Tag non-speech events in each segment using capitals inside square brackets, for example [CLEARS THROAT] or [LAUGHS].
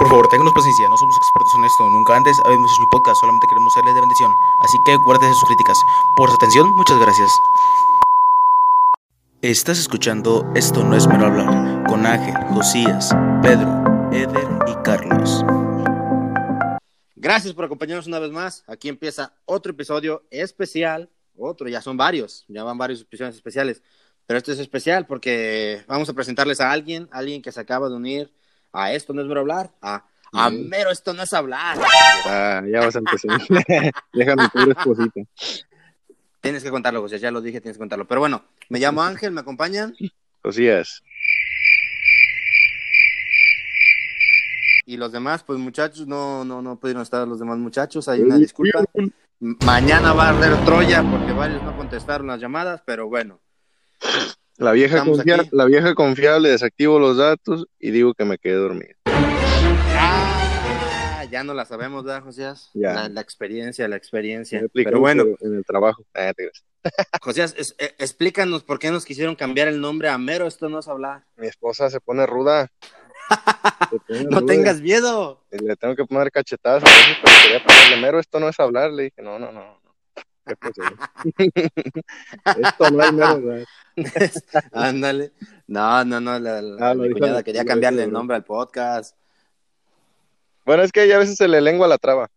Por favor, ténganos paciencia, no somos expertos en esto, nunca antes habíamos hecho mi podcast, solamente queremos serles de bendición. Así que guárdese sus críticas. Por su atención, muchas gracias. Estás escuchando Esto no es mero hablar con Ángel, Josías, Pedro, Eder y Carlos. Gracias por acompañarnos una vez más. Aquí empieza otro episodio especial. Otro, ya son varios, ya van varios episodios especiales. Pero este es especial porque vamos a presentarles a alguien, alguien que se acaba de unir a Esto no es mero hablar, a, a mero Esto no es hablar. Ah, ya vas a empezar. [LAUGHS] Déjame tu esposita. Tienes que contarlo, José, ya lo dije, tienes que contarlo. Pero bueno, me llamo Ángel, ¿me acompañan? Josías. Y los demás, pues muchachos, no, no, no pudieron estar los demás muchachos, hay una disculpa. Mañana va a arder Troya porque varios no contestaron las llamadas, pero bueno. La vieja, la confiable, desactivo los datos y digo que me quedé dormido. Ah, ya no la sabemos, ¿verdad, Josías? Ya. La, la experiencia, la experiencia. Pero bueno, En el trabajo. Ah. [LAUGHS] Josías, es- eh, explícanos por qué nos quisieron cambiar el nombre a Mero, esto no es hablar. Mi esposa se pone ruda. Se [LAUGHS] pone No ruda. tengas miedo. Le tengo que poner cachetadas a veces, pero quería ponerle mero. Esto no es hablar. Le dije, no, no, no. No. ¿Qué pasó? Esto no es mero. [LAUGHS] Ándale. No, no, no, la, la- Ah, mi cuñada quería cambiarle el nombre al podcast. Bueno, es que ella a veces se le lengua la traba.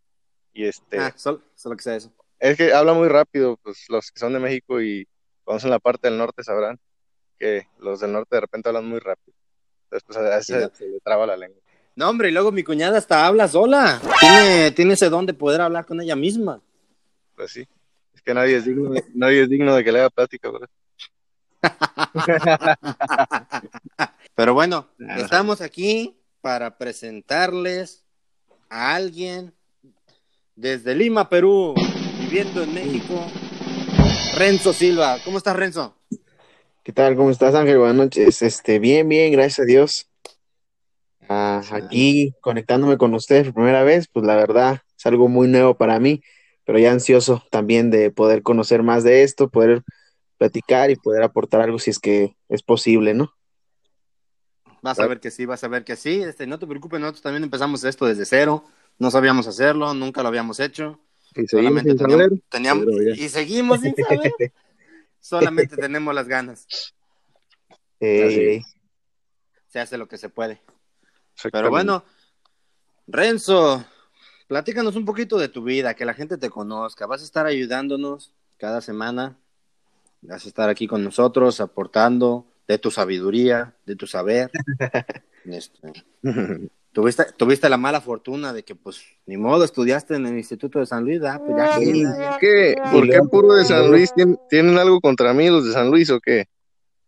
Y este, Ah, solo, solo que sea eso. es que habla muy rápido. Pues los que son de México y conocen la parte del norte sabrán que los del norte de repente hablan muy rápido. Entonces, pues a veces Sí, no. se le traba la lengua. No, hombre, y luego mi cuñada hasta habla sola. Tiene, tiene ese don de poder hablar con ella misma. Pues sí. Que nadie es digno de, nadie es digno de que le haga plática. [LAUGHS] Pero bueno, estamos aquí para presentarles a alguien desde Lima, Perú, viviendo en México, Renzo Silva. ¿Cómo estás, Renzo? ¿Qué tal? ¿Cómo estás, Ángel? Buenas noches. Este, bien, bien, gracias a Dios. Ah, aquí conectándome con ustedes por primera vez, pues la verdad es algo muy nuevo para mí, pero ya ansioso también de poder conocer más de esto, poder platicar y poder aportar algo si es que es posible, ¿no? Vas a ver que sí, vas a ver que sí. Este, no te preocupes, nosotros también empezamos esto desde cero. No sabíamos hacerlo, nunca lo habíamos hecho. Y seguimos Solamente sin teníamos, saber. teníamos- y seguimos sin saber. [LAUGHS] Solamente tenemos las ganas. Eh, Se hace lo que se puede. Pero bueno, Renzo, platícanos un poquito de tu vida, que la gente te conozca. Vas a estar ayudándonos cada semana. Vas a estar aquí con nosotros, aportando de tu sabiduría, de tu saber. [LAUGHS] Este, [LAUGHS] tuviste, tuviste la mala fortuna de que, pues, ni modo, estudiaste en el Instituto de San Luis, ¿verdad? Pues ya Sí. ya. ¿Por qué, ¿Por qué puro de San Luis? ¿Tien- ¿Tienen algo contra mí los de San Luis o qué?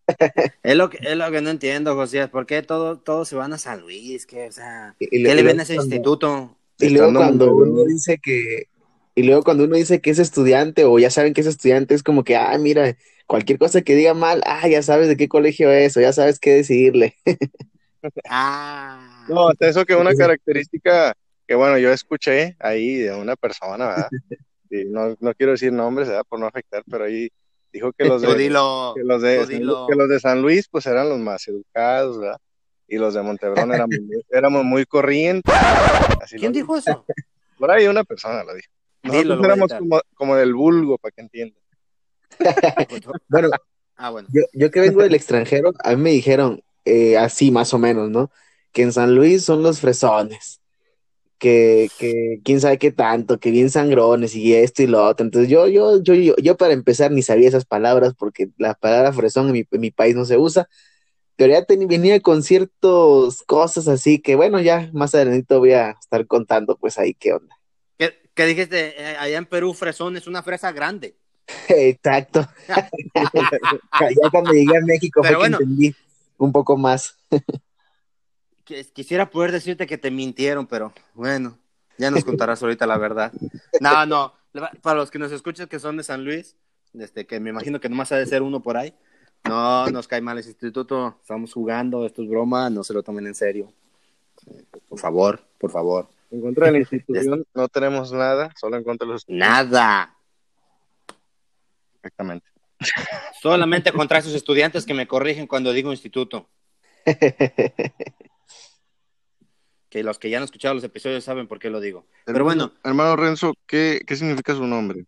[LAUGHS] Es lo que, es lo que no entiendo, José. ¿Por qué todos todo se van a San Luis? ¿Qué, o sea, ¿qué le- ven a ese instituto? Y luego cuando uno dice que, y luego cuando uno dice que es estudiante o ya saben que es estudiante, es como que, ah, mira, cualquier cosa que diga mal, ah, ya sabes de qué colegio es o ya sabes qué decirle. [LAUGHS] Ah. No, hasta eso que una característica que, bueno, yo escuché ahí de una persona, ¿verdad? [LAUGHS] Y no, no quiero decir nombres, ¿verdad? Por no afectar, pero ahí dijo que [LAUGHS] los de, dilo. que los de, que los de San Luis, pues eran los más educados, ¿verdad? Y los de Montebrón éramos, muy- éramos muy corrientes. Así ¿Quién dijo eso? [LAUGHS] Por ahí una persona lo dijo. Nosotros Dilo, éramos como, como del vulgo, para que entiendan. [LAUGHS] Bueno, Ah, bueno. yo, yo que vengo del extranjero, a mí me dijeron eh, así más o menos, ¿no? Que en San Luis son los fresones, que, que quién sabe qué tanto, que bien sangrones y esto y lo otro. Entonces yo, yo, yo, yo, yo para empezar ni sabía esas palabras porque la palabra fresón en mi, en mi país no se usa, ten- venía con ciertas cosas así que bueno, ya más adelante voy a estar contando pues ahí qué onda. ¿Qué, qué dijiste? Eh, allá en Perú, fresón es una fresa grande. [LAUGHS] Exacto. [LAUGHS] ya cuando llegué a México Pero fue bueno. que entendí un poco más. [LAUGHS] Qu- Quisiera poder decirte que te mintieron, pero bueno, ya nos contarás ahorita la verdad. No, no. Para los que nos escuchan que son de San Luis, este, que me imagino que nomás ha de ser uno por ahí. No, nos cae mal ese instituto. Estamos jugando, esto es broma, no se lo tomen en serio. Por favor, por favor. En contra de la institución [LAUGHS] no tenemos nada, solo en contra de los Nada. Exactamente. [LAUGHS] Solamente contra esos estudiantes que me corrigen cuando digo instituto. [LAUGHS] que los que ya han escuchado los episodios saben por qué lo digo. Pero bueno, Hermano Renzo, ¿qué, qué significa su nombre?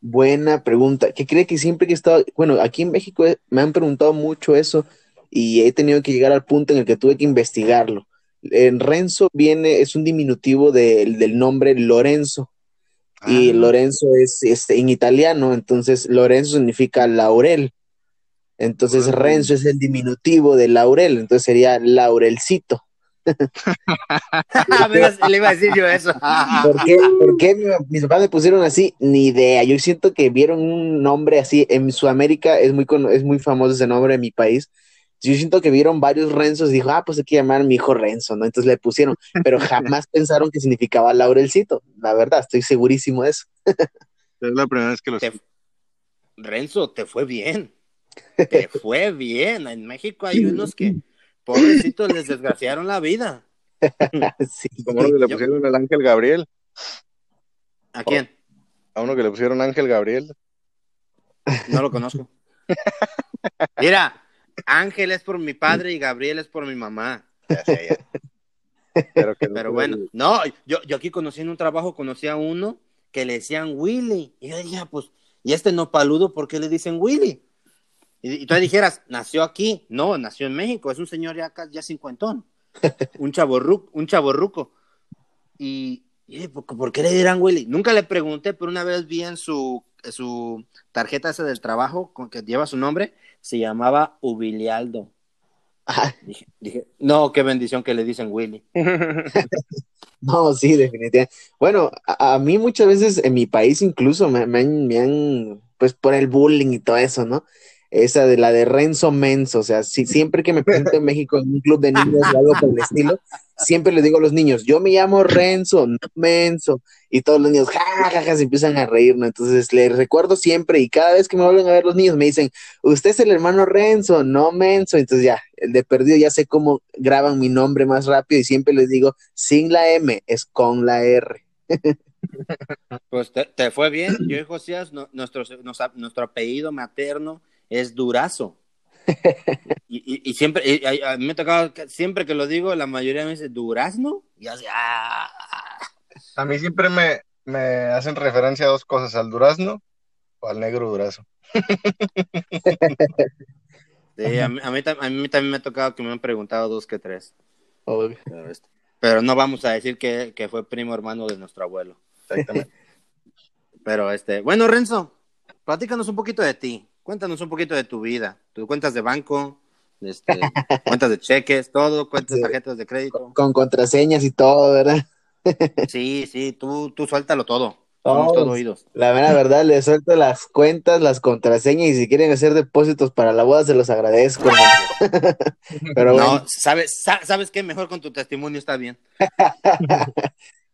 Buena pregunta. ¿Qué cree que siempre que he estado, bueno, aquí en México eh, me han preguntado mucho eso y he tenido que llegar al punto en el que tuve que investigarlo. En Renzo viene, es un diminutivo del- del nombre Lorenzo y Ah. Lorenzo es este, en italiano, entonces Lorenzo significa laurel. Entonces. Renzo es el diminutivo de laurel, entonces sería laurelcito. [LAUGHS] Le iba a decir yo eso. [LAUGHS] ¿Por qué, por qué mi- mis papás me pusieron así? Ni idea. Yo siento que vieron un nombre así. En Sudamérica es muy, es muy famoso ese nombre en mi país. Yo siento que vieron varios Renzos y dijo, ah, pues hay que llamar a mi hijo Renzo, ¿no? Entonces le pusieron, pero [LAUGHS] jamás pensaron que significaba Laurelcito. La verdad, estoy segurísimo de eso. Es la primera vez que lo Te-. Renzo, te fue bien. Te fue bien. En México hay unos que, pobrecitos, les desgraciaron la vida. [LAUGHS] Sí. Como uno que le pusieron el Ángel Gabriel. ¿A quién? A uno que le pusieron Ángel Gabriel. No lo conozco. Mira, Ángel es por mi padre y Gabriel es por mi mamá. Ya sé, ya. Pero, que no Pero fue bueno, el- no, yo, yo aquí conocí en un trabajo, conocí a uno que le decían Willy. Y yo dije, pues, ¿y este no paludo por qué le dicen Willy? Y, y tú dijeras, nació aquí. No, nació en México, es un señor ya, ya cincuentón. [LAUGHS] Un chaborruco, un chaborruco. Y, y dije, ¿por, qué le dirán Willy? Nunca le pregunté, pero una vez vi en su, su tarjeta esa del trabajo con que lleva su nombre, se llamaba Ubilialdo. Ah, Dije, dije, no, qué bendición que le dicen Willy. [LAUGHS] [LAUGHS] No, sí, definitivamente. Bueno, a, a mí muchas veces en mi país incluso me, me han, me han, pues por el bullying y todo eso, ¿no? Esa de la de Renzo Menso, o sea, si, siempre que me presento en México en un club de niños o algo por el estilo, siempre les digo a los niños, yo me llamo Renzo, no Menso, y todos los niños, ja, ja, ja, se empiezan a reír, ¿no? Entonces les recuerdo siempre y cada vez que me vuelven a ver los niños me dicen, usted es el hermano Renzo, no Menso, entonces ya, el de perdido ya sé cómo graban mi nombre más rápido y siempre les digo, sin la M, es con la R. Pues te, fue bien. Yo y Josías, nuestro, nos- nuestro apellido materno es Durazo. [LAUGHS] Y, y- y siempre, y- a mí me ha tocado, que- siempre que lo digo, la mayoría me dice Durazno. Y así, ah. A mí siempre me, me hacen referencia a dos cosas, al durazno o al negro durazo. Sí, a, mí, a mí a mí también me ha tocado que me han preguntado dos que tres. Pero, este, pero no vamos a decir que, que fue primo hermano de nuestro abuelo. Exactamente. [LAUGHS] Pero este, bueno, Renzo, platícanos un poquito de ti. Cuéntanos un poquito de tu vida. Tus cuentas de banco, este, [LAUGHS] cuentas de cheques, todo, cuentas de tarjetas de crédito. con contraseñas y todo, ¿verdad? [LAUGHS] Sí, sí, tú, tú suéltalo todo. Somos Oh, todo oídos. La mera verdad, les suelto las cuentas, las contraseñas y si quieren hacer depósitos para la boda, se los agradezco. [LAUGHS] Pero bueno, No, sabes, sa- sabes qué, mejor con tu testimonio está bien.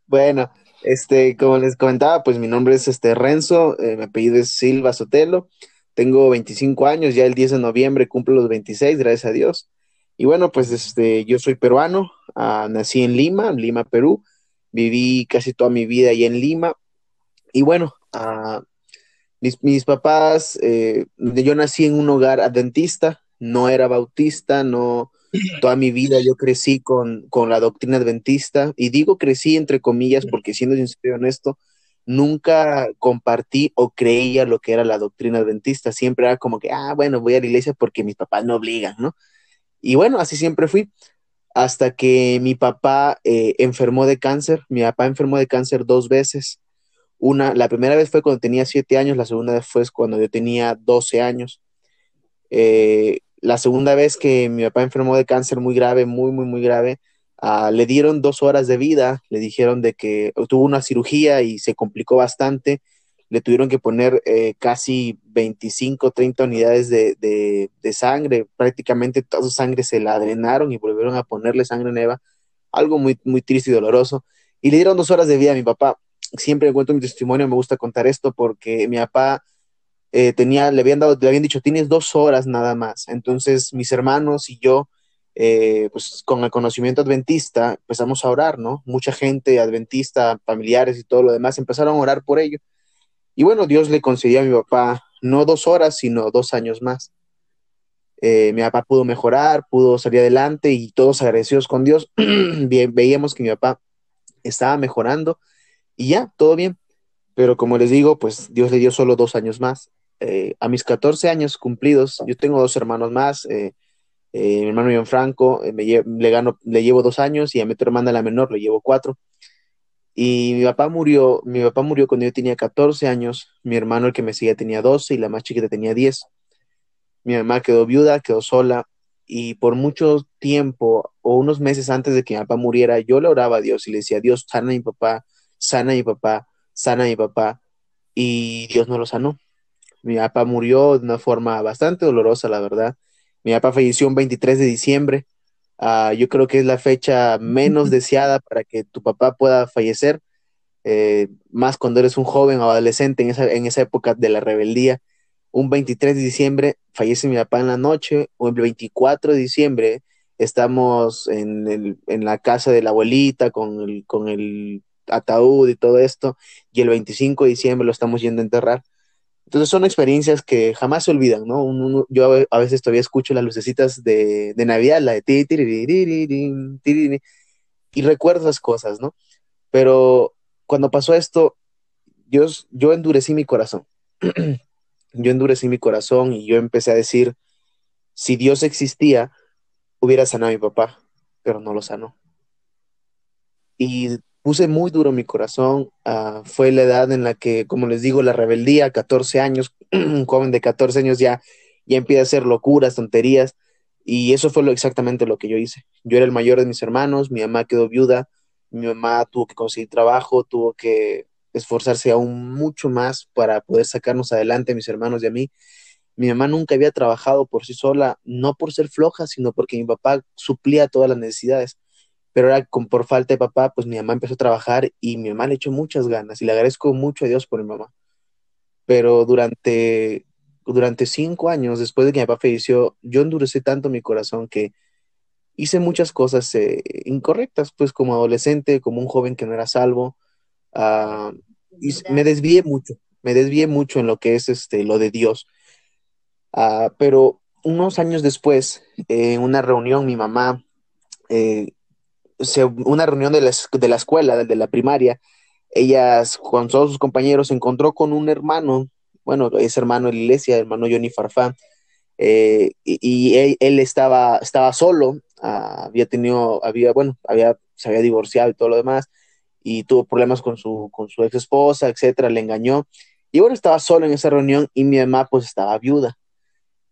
bueno, este, como les comentaba, pues mi nombre es este Renzo, eh, mi apellido es Silva Sotelo, tengo 25 años, ya el 10 de noviembre cumplo los 26, gracias a Dios. Y bueno, pues este, yo soy peruano, ah, nací en Lima, en Lima, Perú, viví casi toda mi vida ahí en Lima. Y bueno, ah, mis, papás, eh, yo nací en un hogar adventista, no era bautista, no, toda mi vida yo crecí con, con la doctrina adventista, y digo crecí entre comillas porque siendo sincero honesto, nunca compartí o creía lo que era la doctrina adventista, siempre era como que, ah, bueno, voy a la iglesia porque mis papás me obligan, ¿no? Y bueno, así siempre fui, hasta que mi papá eh, enfermó de cáncer, mi papá enfermó de cáncer dos veces, una, la primera vez fue cuando tenía siete años, la segunda vez fue cuando yo tenía 12 años. Eh, la segunda vez que mi papá enfermó de cáncer muy grave, muy, muy, muy grave, ah, le dieron dos horas de vida, le dijeron de que tuvo una cirugía y se complicó bastante, le tuvieron que poner eh, casi 25, 30 unidades de, de- de sangre, prácticamente toda su sangre se la drenaron y volvieron a ponerle sangre nueva, algo muy, muy triste y doloroso. Y le dieron dos horas de vida a mi papá. Siempre cuento mi testimonio, me gusta contar esto porque mi papá eh, tenía, le habían dado, le habían dicho, tienes dos horas nada más. Entonces mis hermanos y yo, eh, pues con el conocimiento adventista, empezamos a orar, ¿no? Mucha gente adventista, familiares y todo lo demás, empezaron a orar por ello. Y bueno, Dios le concedió a mi papá no dos horas, sino dos años más. Eh, mi papá pudo mejorar, pudo salir adelante y todos agradecidos con Dios. [CLEARS THROAT] veíamos que mi papá estaba mejorando y ya, todo bien. Pero como les digo, pues Dios le dio solo dos años más. Eh, a mis 14 años cumplidos, yo tengo dos hermanos más. Eh, eh, mi hermano Franco me le, llevo dos años y a mi hermana, la menor, le llevo cuatro. Y mi papá murió, mi papá murió cuando yo tenía 14 años, mi hermano el que me seguía tenía 12 y la más chiquita tenía 10. Mi mamá quedó viuda, quedó sola y por mucho tiempo o unos meses antes de que mi papá muriera, yo le oraba a Dios y le decía, Dios, sana a mi papá, sana a mi papá, sana a mi papá. Y Dios no lo sanó. Mi papá murió de una forma bastante dolorosa, la verdad. Mi papá falleció un 23 de diciembre. Uh, yo creo que es la fecha menos [LAUGHS] deseada para que tu papá pueda fallecer, eh, más cuando eres un joven o adolescente en esa, en esa época de la rebeldía. Un 23 de diciembre fallece mi papá en la noche, o el 24 de diciembre estamos en, el, en la casa de la abuelita con el, con el ataúd y todo esto, y el 25 de diciembre lo estamos yendo a enterrar. Entonces son experiencias que jamás se olvidan, ¿no? yo a veces todavía escucho las lucecitas de, de Navidad, la de ti, y recuerdo esas cosas, ¿no? Pero cuando pasó esto, yo, yo endurecí mi corazón. [CLEARS THROAT] yo endurecí mi corazón y yo empecé a decir, si Dios existía, hubiera sanado a mi papá, pero no lo sanó. Y puse muy duro mi corazón. Uh, fue la edad en la que, como les digo, la rebeldía, 14 años, [CLEARS THROAT] un joven de 14 años ya, ya empieza a hacer locuras, tonterías. Y eso fue lo, exactamente lo que yo hice. Yo era el mayor de mis hermanos, mi mamá quedó viuda, mi mamá tuvo que conseguir trabajo, tuvo que esforzarse aún mucho más para poder sacarnos adelante, mis hermanos y a mí. Mi mamá nunca había trabajado por sí sola, no por ser floja, sino porque mi papá suplía todas las necesidades pero ahora con, por falta de papá, pues mi mamá empezó a trabajar y mi mamá le echó muchas ganas y le agradezco mucho a Dios por mi mamá. Pero durante, durante cinco años, después de que mi papá falleció, yo endurecí tanto mi corazón que hice muchas cosas eh, incorrectas, pues como adolescente, como un joven que no era salvo, uh, y me desvié mucho, me desvié mucho en lo que es este, lo de Dios. Uh, pero unos años después, en una reunión, mi mamá eh, una reunión de la, de la escuela, de la primaria, ellas con todos sus compañeros se encontró con un hermano, bueno, es hermano de la iglesia, hermano Johnny Farfán, eh, y, él, estaba, estaba solo, ah, había tenido, había, bueno, había, se había divorciado y todo lo demás, y tuvo problemas con su, con su ex esposa, etcétera, le engañó, y bueno, estaba solo en esa reunión y mi mamá pues estaba viuda.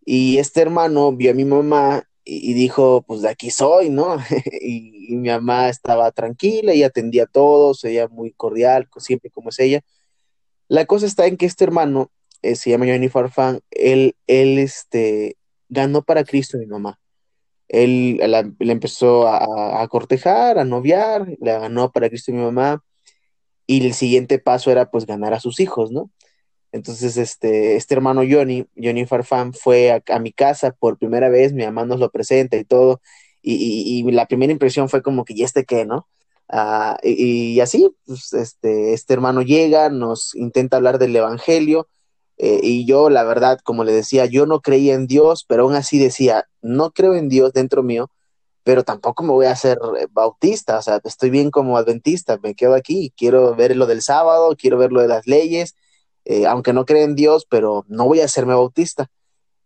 Y este hermano vio a mi mamá y, dijo, pues de aquí soy, ¿no? [LAUGHS] y, mi mamá estaba tranquila y atendía a todos, sería muy cordial, siempre como es ella. La cosa está en que este hermano, eh, se llama Johnny Farfán, él, él este, ganó para Cristo a mi mamá. Él le empezó a, cortejar, a noviar, le ganó para Cristo a mi mamá, y el siguiente paso era pues ganar a sus hijos, ¿no? Entonces, este, este hermano Johnny, Johnny Farfán, fue a, mi casa por primera vez, mi mamá nos lo presenta y todo, y, la primera impresión fue como que, ¿y este qué, no? Ah, y, así, pues, este, este hermano llega, nos intenta hablar del Evangelio, eh, y yo, la verdad, como le decía, yo no creía en Dios, pero aún así decía, no creo en Dios dentro mío, pero tampoco me voy a hacer eh, bautista, o sea, estoy bien como adventista, me quedo aquí, quiero ver lo del sábado, quiero ver lo de las leyes, eh, aunque no creen en Dios, pero no voy a hacerme bautista.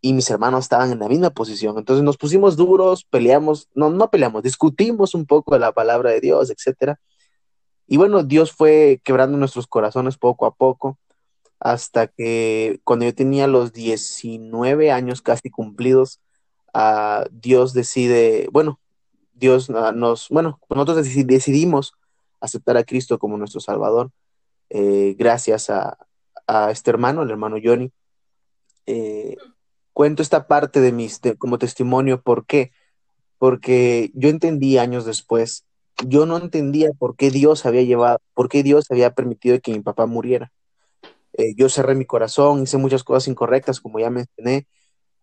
Y mis hermanos estaban en la misma posición. Entonces nos pusimos duros, peleamos, no, no peleamos, discutimos un poco de la palabra de Dios, etcétera. Y bueno, Dios fue quebrando nuestros corazones poco a poco, hasta que cuando yo tenía los 19 años casi cumplidos, uh, Dios decide, bueno, Dios nos, bueno, nosotros decidimos aceptar a Cristo como nuestro Salvador, eh, gracias a, a este hermano, el hermano Johnny. Eh, cuento esta parte de mis, como testimonio, ¿por qué? Porque yo entendí años después, yo no entendía por qué Dios había llevado, por qué Dios había permitido que mi papá muriera. Eh, yo cerré mi corazón, hice muchas cosas incorrectas, como ya mencioné,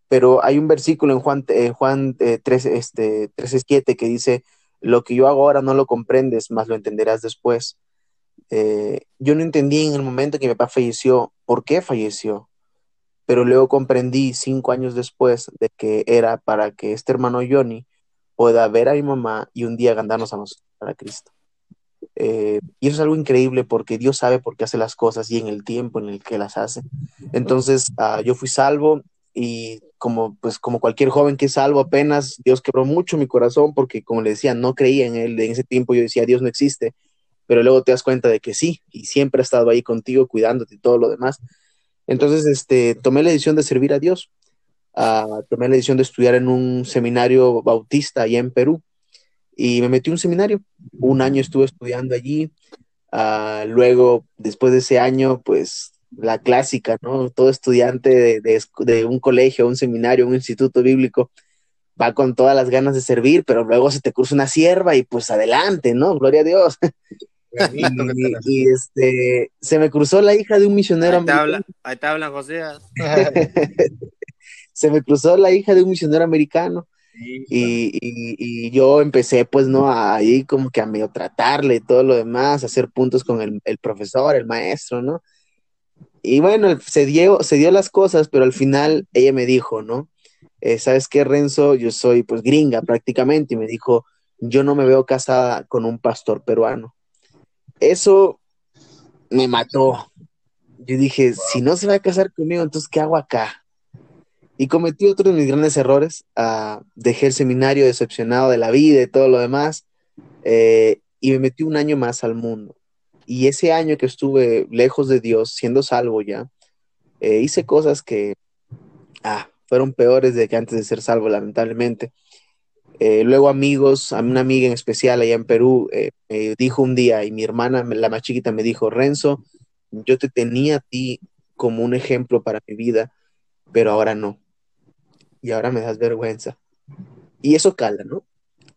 pero hay un versículo en Juan, en Juan 3, eh, este, 13, que dice, lo que yo hago ahora no lo comprendes, más lo entenderás después. Eh, yo no entendí en el momento que mi papá falleció por qué falleció. pero luego comprendí cinco años después de que era para que este hermano Johnny pueda ver a mi mamá y un día ganarnos a nosotros para Cristo. Eh, y eso es algo increíble porque Dios sabe por qué hace las cosas y en el tiempo en el que las hace. Entonces, uh, yo fui salvo y como, pues, como cualquier joven que es salvo apenas, Dios quebró mucho mi corazón porque, como le decía, no creía en Él. En ese tiempo yo decía, Dios no existe, pero luego te das cuenta de que sí, y siempre ha estado ahí contigo, cuidándote y todo lo demás. Entonces, este, tomé la decisión de servir a Dios. Uh, tomé la decisión de estudiar en un seminario bautista allá en Perú y me metí a un seminario. Un año estuve estudiando allí. Uh, luego, después de ese año, pues la clásica, ¿no? Todo estudiante de, un colegio, un seminario, un instituto bíblico, va con todas las ganas de servir, pero luego se te cruza una sierva y pues adelante, ¿no? Gloria a Dios. [LAUGHS] y, y, este, se me cruzó la hija de un misionero ahí te americano. Habla, ahí te habla José. [LAUGHS] se me cruzó la hija de un misionero americano. Sí, y, y, yo empecé pues no ahí como que a medio tratarle y todo lo demás, a hacer puntos con el, el profesor, el maestro, ¿no? Y bueno, se dio, se dio las cosas, pero al final ella me dijo, ¿no? Eh, ¿Sabes qué, Renzo? Yo soy pues gringa prácticamente y me dijo, yo no me veo casada con un pastor peruano. Eso me mató. Yo dije, si no se va a casar conmigo, entonces, ¿qué hago acá? Y cometí otro de mis grandes errores. Uh, dejé el seminario decepcionado de la vida y todo lo demás. Eh, y me metí un año más al mundo. Y ese año que estuve lejos de Dios, siendo salvo ya, eh, hice cosas que ah, fueron peores de que antes de ser salvo, lamentablemente. Eh, luego amigos, a una amiga en especial allá en Perú, eh, me dijo un día, y mi hermana, la más chiquita, me dijo, Renzo, yo te tenía a ti como un ejemplo para mi vida, pero ahora no. Y ahora me das vergüenza. Y eso cala, ¿no?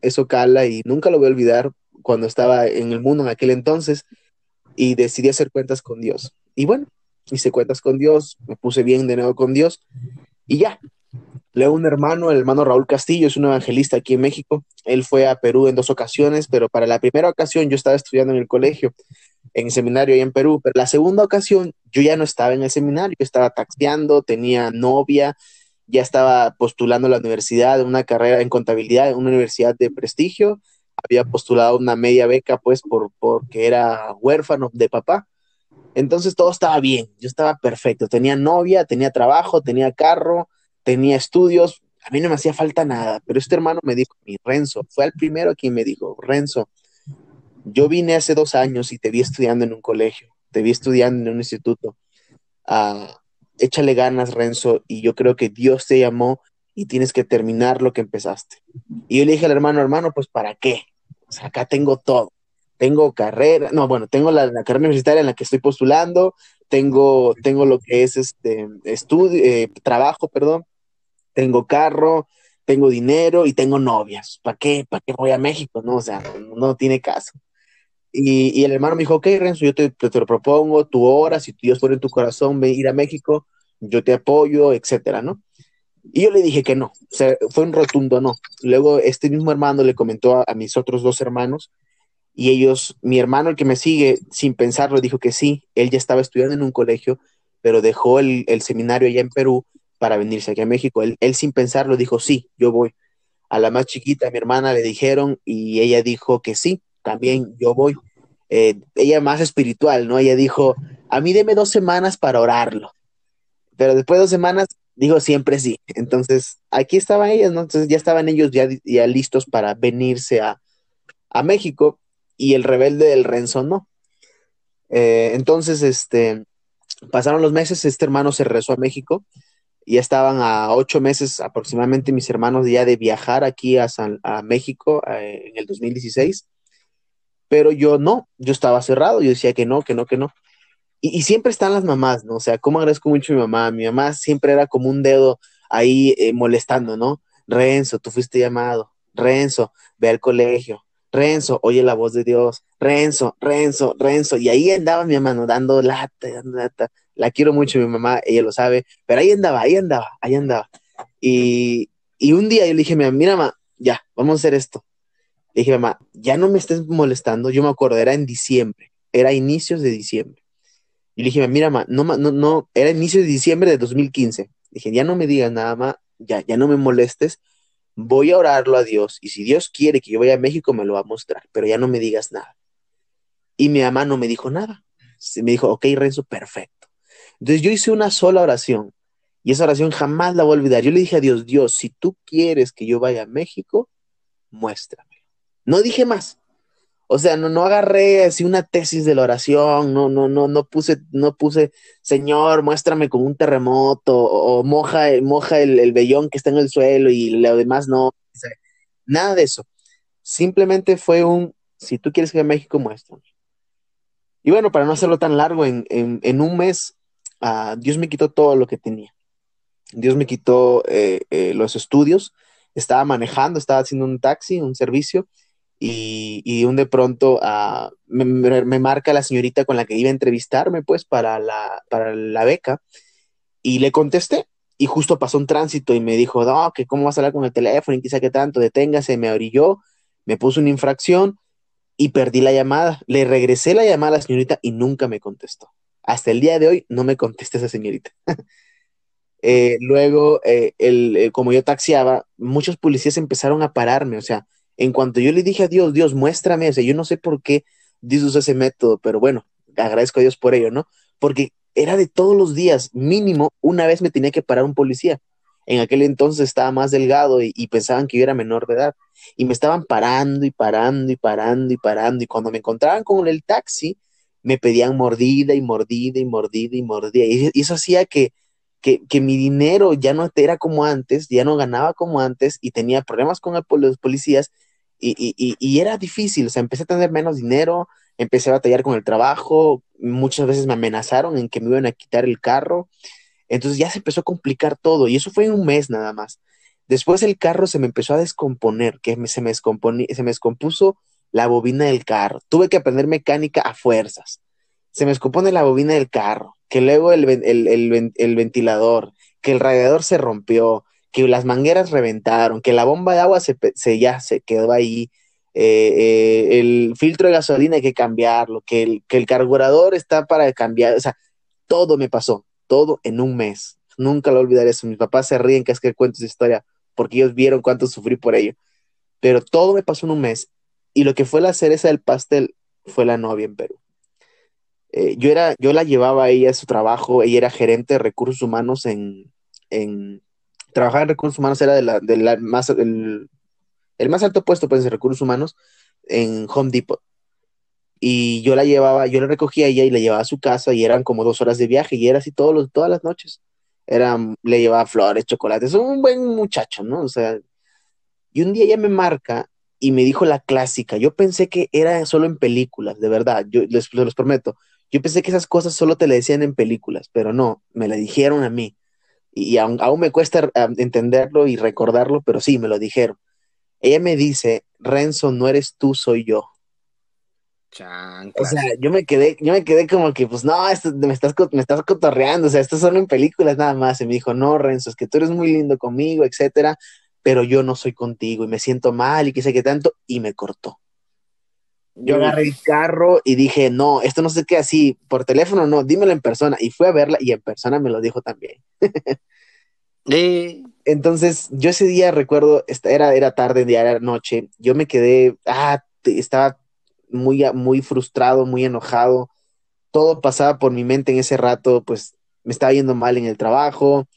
Eso cala y nunca lo voy a olvidar cuando estaba en el mundo en aquel entonces y decidí hacer cuentas con Dios. Y bueno, hice cuentas con Dios, me puse bien de nuevo con Dios y ya. Luego un hermano, el hermano Raúl Castillo, es un evangelista aquí en México. Él fue a Perú en dos ocasiones, pero para la primera ocasión yo estaba estudiando en el colegio, en el seminario ahí en Perú, pero la segunda ocasión yo ya no estaba en el seminario, estaba taxeando, tenía novia, ya estaba postulando a la universidad, una carrera en contabilidad, en una universidad de prestigio, había postulado una media beca, pues, por, porque era huérfano de papá. Entonces todo estaba bien, yo estaba perfecto, tenía novia, tenía trabajo, tenía carro, tenía estudios, a mí no me hacía falta nada, pero este hermano me dijo, mi Renzo, fue el primero quien me dijo, Renzo, yo vine hace dos años y te vi estudiando en un colegio, te vi estudiando en un instituto, uh, échale ganas, Renzo, y yo creo que Dios te llamó y tienes que terminar lo que empezaste. Y yo le dije al hermano, hermano, pues ¿para qué? O sea, acá tengo todo. Tengo carrera, no, bueno, tengo la, la carrera universitaria en la que estoy postulando, tengo, tengo lo que es este estudio, eh, trabajo, perdón, tengo carro, tengo dinero y tengo novias. ¿Para qué? ¿Para qué voy a México? No, o sea, no tiene caso. Y, el hermano me dijo, ok, Renzo, yo te, te, lo propongo, tu hora, si Dios pone en tu corazón ir a México, yo te apoyo, etcétera, ¿no? Y yo le dije que no, o sea, fue un rotundo no. Luego este mismo hermano le comentó a, a, mis otros dos hermanos y ellos, mi hermano el que me sigue, sin pensarlo, dijo que sí, él ya estaba estudiando en un colegio, pero dejó el, el seminario allá en Perú para venirse aquí a México. Él, él, sin pensarlo dijo, sí, yo voy. A la más chiquita, mi hermana, le dijeron y ella dijo que sí, también yo voy. Eh, ella más espiritual, ¿no? Ella dijo, a mí deme dos semanas para orarlo. Pero después de dos semanas digo siempre sí. Entonces, aquí estaban ellas, ¿no? Entonces ya estaban ellos ya, ya listos para venirse a, a, México y el rebelde del Renzo no. Eh, entonces, este, pasaron los meses, este hermano se regresó a México ya estaban a ocho meses aproximadamente mis hermanos ya de viajar aquí a, México en el 2016. Pero yo no, yo estaba cerrado, yo decía que no, que no, que no. Y, y, siempre están las mamás, ¿no? O sea, cómo agradezco mucho a mi mamá. Mi mamá siempre era como un dedo ahí eh, molestando, ¿no? Renzo, tú fuiste llamado. Renzo, ve al colegio. Renzo, oye la voz de Dios. Renzo, Renzo, Renzo. Y ahí andaba mi mamá, ¿no? Dando lata, dando lata. La quiero mucho, mi mamá, ella lo sabe. Pero ahí andaba, ahí andaba, ahí andaba. Y, y un día yo le dije, mira, mamá, ya, vamos a hacer esto. Le dije, mamá, ya no me estés molestando. Yo me acuerdo, era en diciembre, era inicios de diciembre Y le dije, mira, ma, no, no, no, era inicio de diciembre de 2015. Dije, ya no me digas nada más, ya, ya no me molestes, voy a orarlo a Dios y si Dios quiere que yo vaya a México me lo va a mostrar, pero ya no me digas nada. Y mi mamá no me dijo nada. Me dijo, ok, Renzo, perfecto. Entonces yo hice una sola oración y esa oración jamás la voy a olvidar. Yo le dije a Dios, Dios, si tú quieres que yo vaya a México, muéstrame. No dije más. O sea, no, no agarré así una tesis de la oración, no, no, no, no puse, no puse, Señor, muéstrame como un terremoto, o, moja, moja el, el, vellón que está en el suelo y lo demás no. Nada de eso. Simplemente fue un, si tú quieres que a México, muéstrame. Y bueno, para no hacerlo tan largo, en, en, en un mes, uh, Dios me quitó todo lo que tenía. Dios me quitó eh, eh, los estudios, estaba manejando, estaba haciendo un taxi, un servicio, y, un de pronto uh, me, me, marca la señorita con la que iba a entrevistarme, pues, para la, para la beca, y le contesté, y justo pasó un tránsito y me dijo, no, que cómo vas a hablar con el teléfono, y quizá que tanto, deténgase, me orilló, me puso una infracción, y perdí la llamada. Le regresé la llamada a la señorita y nunca me contestó. Hasta el día de hoy no me contesta esa señorita. [LAUGHS] eh, luego, eh, el, eh, como yo taxiaba, muchos policías empezaron a pararme. O sea, en cuanto yo le dije a Dios, Dios, muéstrame, o yo no sé por qué Dios usa ese método, pero bueno, agradezco a Dios por ello, ¿no? Porque era de todos los días, mínimo, una vez me tenía que parar un policía. En aquel entonces estaba más delgado y, y pensaban que yo era menor de edad y me estaban parando y parando y parando y parando y cuando me encontraban con el taxi me pedían mordida y mordida y mordida y mordida. Y, eso hacía que, que, que, mi dinero ya no era como antes, ya no ganaba como antes y tenía problemas con el, los policías y, y, y, era difícil, o sea, empecé a tener menos dinero, empecé a batallar con el trabajo, muchas veces me amenazaron en que me iban a quitar el carro, entonces ya se empezó a complicar todo y eso fue un mes nada más. Después el carro se me empezó a descomponer, que se me, se me descompuso la bobina del carro. Tuve que aprender mecánica a fuerzas. Se me descompone la bobina del carro, que luego el, el, el, el, ventilador, que el radiador se rompió, que las mangueras reventaron, que la bomba de agua se, se ya se quedó ahí, eh, eh, el filtro de gasolina hay que cambiarlo, que el, que el carburador está para cambiar, o sea, todo me pasó, todo en un mes. Nunca lo olvidaré eso. Mis papás se ríen que es que cuento esa historia porque ellos vieron cuánto sufrí por ello. Pero todo me pasó en un mes. Y lo que fue la cereza del pastel fue la novia en Perú. Eh, yo, era, yo la llevaba a ella a su trabajo, ella era gerente de recursos humanos en... en trabajar en recursos humanos era de la, de la más, el, el, más alto puesto pues, de recursos humanos en Home Depot. Y yo la llevaba, yo la recogía a ella y la llevaba a su casa y eran como dos horas de viaje y era así todos los, todas las noches era, le llevaba flores, chocolates, un buen muchacho, ¿no? O sea, y un día ella me marca y me dijo la clásica, yo pensé que era solo en películas, de verdad, yo les, los prometo, yo pensé que esas cosas solo te le decían en películas, pero no, me la dijeron a mí. Y, y aún, aún, me cuesta entenderlo y recordarlo, pero sí, me lo dijeron. Ella me dice, Renzo, no eres tú, soy yo. Chanclas. O sea, yo me quedé, yo me quedé como que, pues no, esto, me, estás, me estás cotorreando, o sea, esto solo en películas nada más. Y me dijo, no, Renzo, es que tú eres muy lindo conmigo, etcétera, pero yo no soy contigo y me siento mal y qué sé qué tanto, y me cortó. Yo agarré el carro y dije, no, esto no sé qué así, por teléfono no, dímelo en persona. Y fui a verla y en persona me lo dijo también. eh. Entonces, yo ese día recuerdo, era, era tarde, día era noche, yo me quedé, ah, estaba muy, muy frustrado, muy enojado. Todo pasaba por mi mente en ese rato, pues me estaba yendo mal en el trabajo,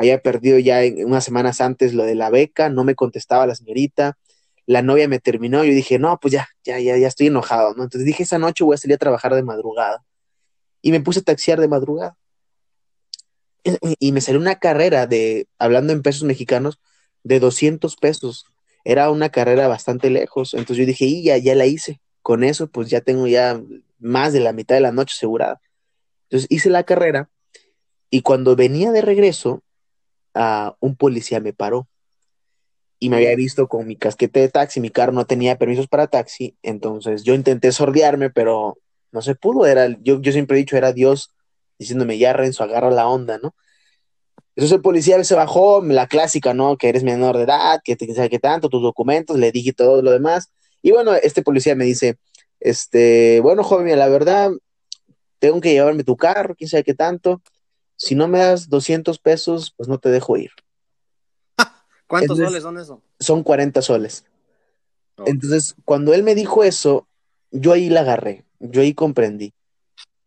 había perdido ya unas semanas antes lo de la beca, no me contestaba la señorita, la novia me terminó, yo dije, no, pues ya, ya, ya, ya estoy enojado, ¿no? Entonces dije, esa noche voy a salir a trabajar de madrugada. Y me puse a taxiar de madrugada. Y me salió una carrera de, hablando en pesos mexicanos, de 200 pesos. Era una carrera bastante lejos. Entonces yo dije, y ya, ya la hice con eso pues ya tengo ya más de la mitad de la noche asegurada. Entonces hice la carrera y cuando venía de regreso, uh, un policía me paró y me había visto con mi casquete de taxi, mi carro no tenía permisos para taxi, entonces yo intenté sordearme, pero no se pudo, era, yo, yo siempre he dicho, era Dios diciéndome, ya Renzo, agarra la onda, ¿no? Entonces el policía se bajó, la clásica, ¿no? Que eres menor de edad, que te sabe qué tanto, tus documentos, le dije todo lo demás, y bueno, este policía me dice, este, bueno, joven, la verdad, tengo que llevarme tu carro, quién sabe qué tanto. Si no me das 200 pesos, pues no te dejo ir. [LAUGHS] ¿Cuántos Entonces- soles son eso? Son 40 soles. Entonces, cuando él me dijo eso, yo ahí la agarré, yo ahí comprendí.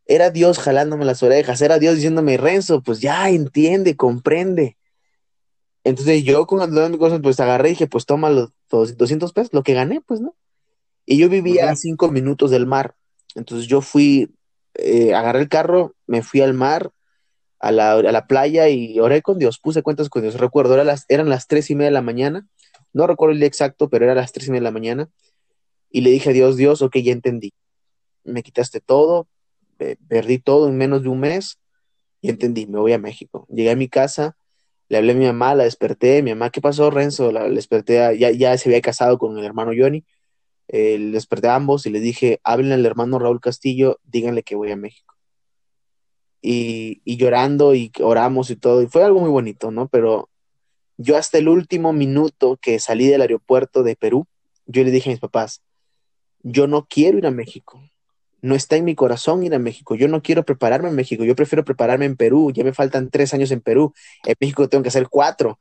Era Dios jalándome las orejas, era Dios diciéndome, Renzo, pues ya entiende, comprende. Entonces yo con mi cosa, pues agarré y dije, pues toma los dos- 200 pesos, lo que gané, pues, ¿no? Y yo vivía a cinco minutos del mar. Entonces yo fui, eh, agarré el carro, me fui al mar, a la, a la playa y oré con Dios, puse cuentas con Dios. Recuerdo, era las, eran las tres y media de la mañana, no recuerdo el día exacto, pero era las tres y media de la mañana. Y le dije a Dios, Dios, ok, ya entendí. Me quitaste todo, pe- perdí todo en menos de un mes y entendí, me voy a México. Llegué a mi casa, le hablé a mi mamá, la desperté. Mi mamá, ¿qué pasó, Renzo? La, le desperté, ya, ya se había casado con el hermano Johnny. Eh, le desperté a ambos y le dije, háblenle al hermano Raúl Castillo, díganle que voy a México. Y, y llorando y oramos y todo, y fue algo muy bonito, ¿no? Pero yo hasta el último minuto que salí del aeropuerto de Perú, yo le dije a mis papás, yo no quiero ir a México. No está en mi corazón ir a México. Yo no quiero prepararme en México. Yo prefiero prepararme en Perú. Ya me faltan tres años en Perú. En México tengo que hacer cuatro.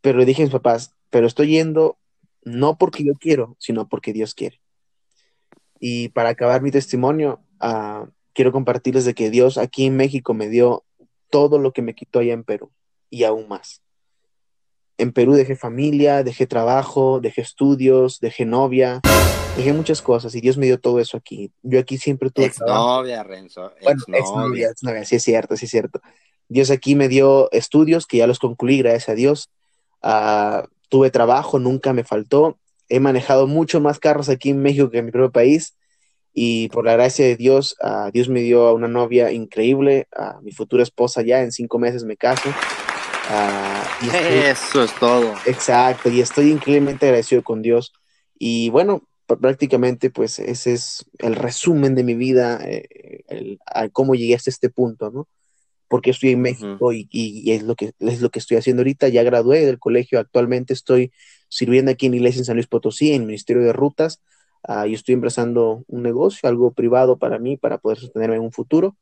Pero le dije a mis papás, pero estoy yendo no porque yo quiero, sino porque Dios quiere. Y para acabar mi testimonio, ah, quiero compartirles de que Dios aquí en México me dio todo lo que me quitó allá en Perú y aún más. En Perú dejé familia, dejé trabajo, dejé estudios, dejé novia, dejé muchas cosas y Dios me dio todo eso aquí. Yo aquí siempre tuve. Exnovia, Renzo. Bueno, exnovia. exnovia, exnovia, sí es cierto, sí es cierto. Dios aquí me dio estudios que ya los concluí, gracias a Dios. Ah, tuve trabajo, nunca me faltó. He manejado mucho más carros aquí en México que en mi propio país. Y por la gracia de Dios, ah, Dios me dio a una novia increíble, a mi futura esposa ya, en cinco meses me caso. Ah, y estoy- Eso es todo. Exacto, y estoy increíblemente agradecido con Dios. Y bueno, pr- prácticamente pues ese es el resumen de mi vida, eh, el- a cómo llegué hasta este punto, ¿no? Porque estoy en México y, y- y es, lo que, es lo que estoy haciendo ahorita. Ya gradué del colegio, actualmente estoy sirviendo aquí en Iglesia en San Luis Potosí, en el Ministerio de Rutas, ah, y estoy empezando un negocio, algo privado para mí, para poder sostenerme en un futuro.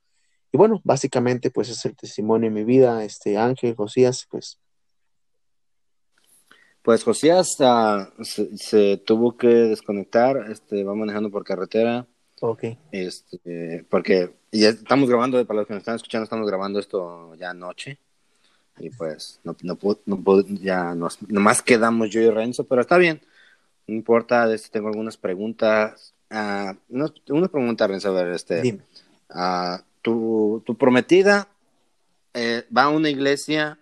Y bueno, básicamente pues es el testimonio de mi vida, este Ángel, Josías, pues Pues Josías ah, se, se tuvo que desconectar, este, va manejando por carretera, ok. este, porque ya estamos grabando, para los que nos están escuchando, estamos grabando esto ya anoche, y pues no, no, no ya nos, nomás quedamos yo y Renzo, pero está bien, no importa, este, tengo algunas preguntas, ah, unas, unas preguntas, Renzo, este, Dime. ah, tu, tu prometida eh, va a una iglesia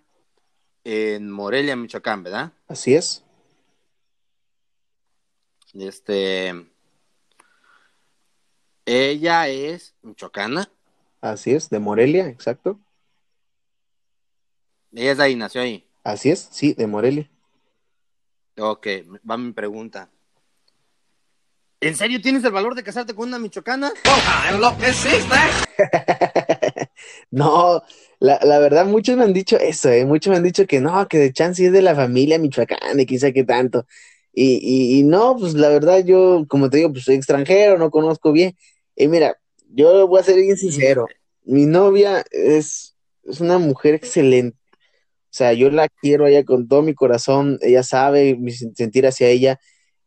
en Morelia, Michoacán, ¿verdad? Así es. Este. Ella es michoacana. Así es, de Morelia, exacto. Ella es de ahí, nació ahí. Así es, sí, de Morelia. Ok, va mi pregunta. ¿En serio tienes el valor de casarte con una michoacana? [LAUGHS] no, la, la verdad, muchos me han dicho eso, ¿eh? Muchos me han dicho que no, que de chance es de la familia Michoacán y quizá que tanto. Y, y, y no, pues la verdad, yo, como te digo, pues soy extranjero, no conozco bien. Y mira, yo voy a ser bien sincero. Mi novia es, es una mujer excelente. O sea, yo la quiero a ella con todo mi corazón. Ella sabe mi sen- sentir hacia ella.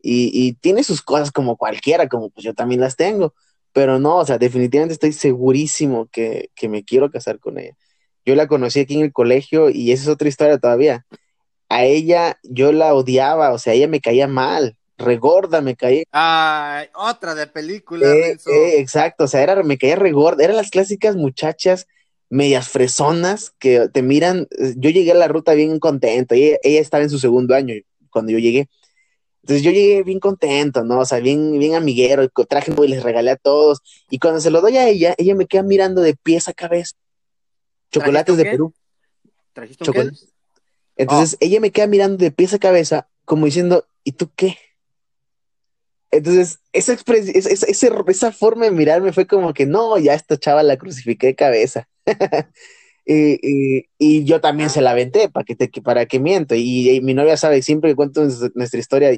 Y, y tiene sus cosas como cualquiera, como pues yo también las tengo. Pero no, o sea, definitivamente estoy segurísimo que, que me quiero casar con ella. Yo la conocí aquí en el colegio y esa es otra historia todavía. A ella yo la odiaba, o sea, ella me caía mal, regorda me caía. Ay, otra de película, Eh, eh, exacto, o sea, era, me caía regorda, eran las clásicas muchachas medias fresonas que te miran. Yo llegué a la ruta bien contento, ella, ella estaba en su segundo año cuando yo llegué. Entonces yo llegué bien contento, ¿no? O sea, bien, bien amiguero, con traje nuevo y les regalé a todos. Y cuando se lo doy a ella, ella me queda mirando de pies a cabeza. Chocolates de qué? Perú. ¿Trajiste un? Entonces ella me queda mirando de pies a cabeza, como diciendo, ¿y tú qué? Entonces, esa, esa, esa- esa forma de mirarme fue como que, no, ya esta chava la crucifiqué de cabeza. [LAUGHS] y, y- y yo también se la aventé, para que, te, para que miento. Y, y mi novia sabe, siempre que cuento nuestra historia,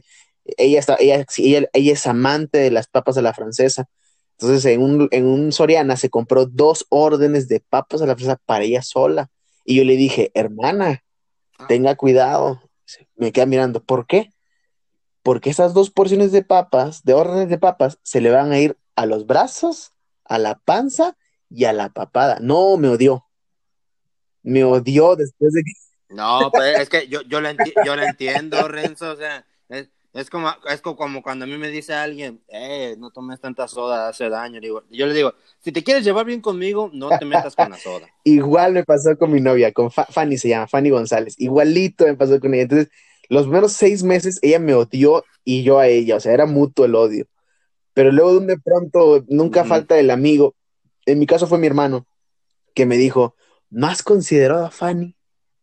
ella, está, ella, ella, ella es amante de las papas a la francesa. Entonces, en un, en un Soriana se compró dos órdenes de papas a la fresa para ella sola. Y yo le dije, hermana, tenga cuidado. Me queda mirando, ¿por qué? Porque esas dos porciones de papas, de órdenes de papas, se le van a ir a los brazos, a la panza y a la papada. No, me odió. Me odió después de que... No, pues es que yo, yo, la, yo la entiendo, Renzo, o sea, es, es como, es como cuando a mí me dice alguien, eh, no tomes tanta soda, hace daño. yo le digo, si te quieres llevar bien conmigo, no te metas con la soda. [LAUGHS] Igual me pasó con mi novia, con Fanny se llama, Fanny González. Igualito me pasó con ella. Entonces, los primeros seis meses ella me odió y yo a ella, o sea, era mutuo el odio. Pero luego de pronto nunca falta el amigo. En mi caso fue mi hermano, que me dijo, ¿no has considerado a Fanny?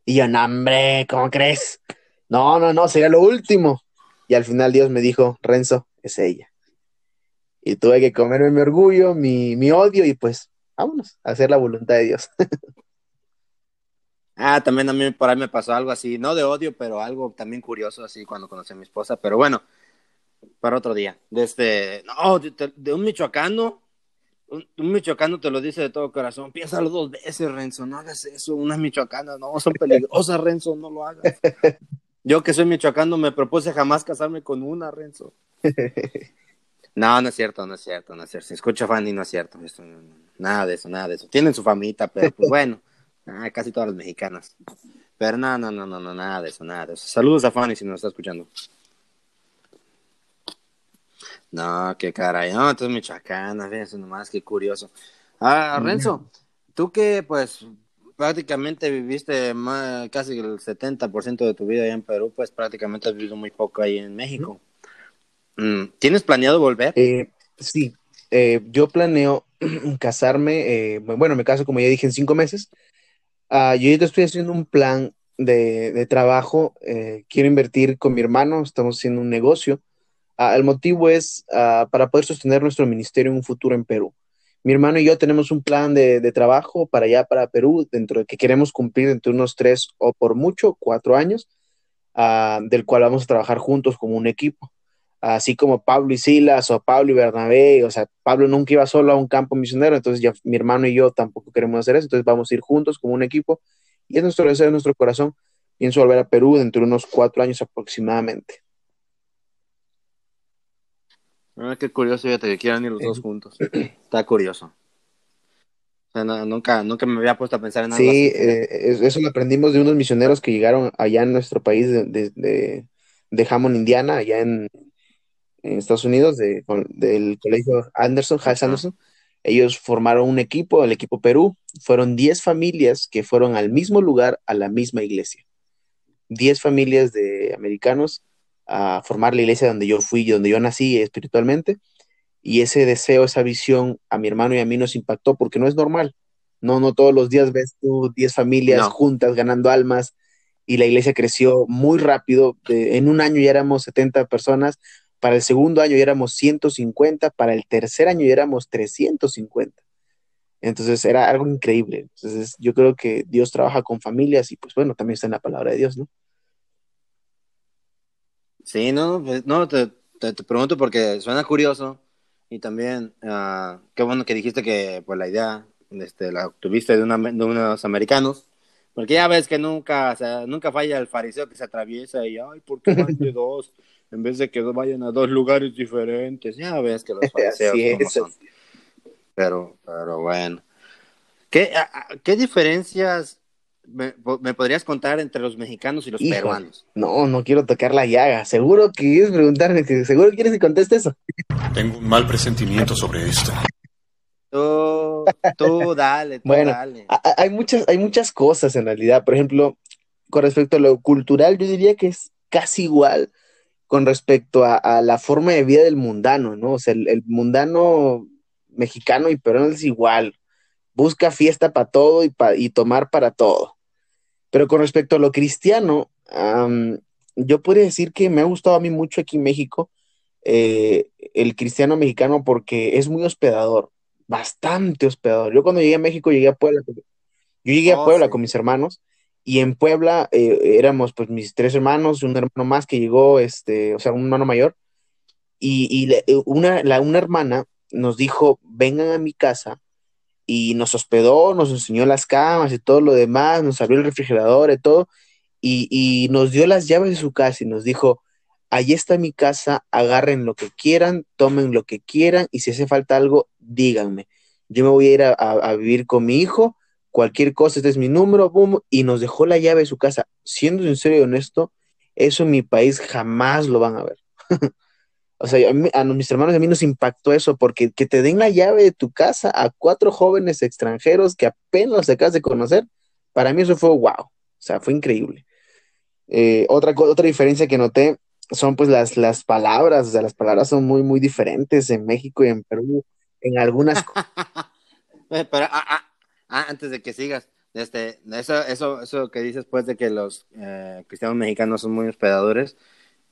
Y yo, no, hombre, ¿cómo crees? No, no, no, sería lo último. Y al final Dios me dijo, Renzo, es ella. Y tuve que comerme mi orgullo, mi, mi odio y pues vámonos a hacer la voluntad de Dios. [LAUGHS] ah, también a mí por ahí me pasó algo así, no de odio, pero algo también curioso así cuando conocí a mi esposa. Pero bueno, para otro día. Desde, este, no, de, un michoacano, un, michoacano te lo dice de todo corazón. Piénsalo dos veces, Renzo, no hagas eso. Unas michoacanas, no, son peligrosas, [LAUGHS] Renzo, no lo hagas. [LAUGHS] Yo que soy michoacano me propuse jamás casarme con una, Renzo. [LAUGHS] No, no es cierto, no es cierto, no es cierto. Escucha Fanny, no es cierto. nada de eso, nada de eso. Tienen su famita, pero pues bueno, ah, casi todas las mexicanas. Pero no, no, no, no, no, nada de eso, nada de eso. Saludos a Fanny si nos está escuchando. No, qué caray. No, entonces michoacana, eso nomás, qué curioso. Ah, Renzo, tú que pues prácticamente viviste casi el 70% de tu vida allá en Perú, pues prácticamente has vivido muy poco ahí en México. Mm, ¿Tienes planeado volver? Eh, sí, eh, yo planeo [CLEARS THROAT] casarme, eh, bueno, me caso como ya dije en cinco meses. Uh, yo ya estoy haciendo un plan de, trabajo, quiero invertir con mi hermano, estamos haciendo un negocio. Ah, el motivo es ah, para poder sostener nuestro ministerio en un futuro en Perú mi hermano y yo tenemos un plan de, trabajo para allá, para Perú, dentro de que queremos cumplir entre unos tres o por mucho cuatro años, ah, del cual vamos a trabajar juntos como un equipo. Así como Pablo y Silas o Pablo y Bernabé, o sea, Pablo nunca iba solo a un campo misionero, entonces ya mi hermano y yo tampoco queremos hacer eso, entonces vamos a ir juntos como un equipo y es nuestro deseo, es nuestro corazón. Pienso volver a Perú dentro de unos cuatro años aproximadamente. Ah, qué curioso, fíjate que quieran ir los dos juntos. Está curioso. O sea, nunca, nunca me había puesto a pensar en algo sí, eh, eso lo aprendimos de unos misioneros que llegaron allá en nuestro país de, de, Hammond, Indiana, allá en, Estados Unidos, del colegio Anderson, Hals Anderson. Ellos formaron un equipo, el equipo Perú. Fueron 10 familias que fueron al mismo lugar, a la misma iglesia. 10 familias de americanos a formar la iglesia donde yo fui, donde yo nací espiritualmente. Y ese deseo, esa visión a mi hermano y a mí nos impactó porque no es normal. No, no todos los días ves tú 10 familias juntas ganando almas y la iglesia creció muy rápido. en un año ya éramos 70 personas, para el segundo año ya éramos 150, para el tercer año ya éramos 350. Entonces era algo increíble. Entonces yo creo que Dios trabaja con familias y pues bueno, también está en la palabra de Dios, ¿no? Sí, no, pues, no, te, te, pregunto porque suena curioso y también, uh, qué bueno que dijiste que pues la idea este, la obtuviste de, una, de unos americanos, porque ya ves que nunca, o sea, nunca falla el fariseo que se atraviesa y, ay, ¿por qué van de [LAUGHS] dos? En vez de que vayan a dos lugares diferentes, ya ves que los [LAUGHS] fariseos son. Pero, pero bueno. ¿Qué, ¿Qué diferencias me, podrías contar entre los mexicanos y los peruanos? No, no quiero tocar la llaga. Seguro que quieres preguntarme, seguro quieres que conteste eso. Tengo un mal presentimiento sobre esto. Tú, tú dale, tú bueno, dale. Hay muchas, hay muchas cosas en realidad. Por ejemplo, con respecto a lo cultural, yo diría que es casi igual con respecto a, la forma de vida del mundano, ¿no? O sea, el, mundano mexicano y peruano es igual. Busca fiesta para todo y, y tomar para todo. Pero con respecto a lo cristiano, yo podría decir que me ha gustado a mí mucho aquí en México eh, el cristiano mexicano porque es muy hospedador, bastante hospedador. Yo cuando llegué a México llegué a Puebla, yo llegué a oh, Puebla con mis hermanos y en Puebla eh, éramos pues mis tres hermanos, un hermano más que llegó, este, o sea, un hermano mayor y, y una, la, una hermana nos dijo, vengan a mi casa y nos hospedó, nos enseñó las camas y todo lo demás, nos abrió el refrigerador y todo, y, y nos dio las llaves de su casa y nos dijo, ahí está mi casa, agarren lo que quieran, tomen lo que quieran y si hace falta algo, díganme. Yo me voy a ir a- a vivir con mi hijo, cualquier cosa, este es mi número, boom, y nos dejó la llave de su casa. Siendo sincero y honesto, eso en mi país jamás lo van a ver. [LAUGHS] O sea, a, a mis hermanos a mí nos impactó eso, porque que te den la llave de tu casa a cuatro jóvenes extranjeros que apenas acabas de conocer, para mí eso fue wow, o sea, fue increíble. Eh, otra, otra diferencia que noté son pues las, las palabras, o sea, las palabras son muy, muy diferentes en México y en Perú, en algunas [LAUGHS] Pero ah, ah, ah, antes de que sigas, este, eso, eso, eso que dices pues de que los eh, cristianos mexicanos son muy hospedadores,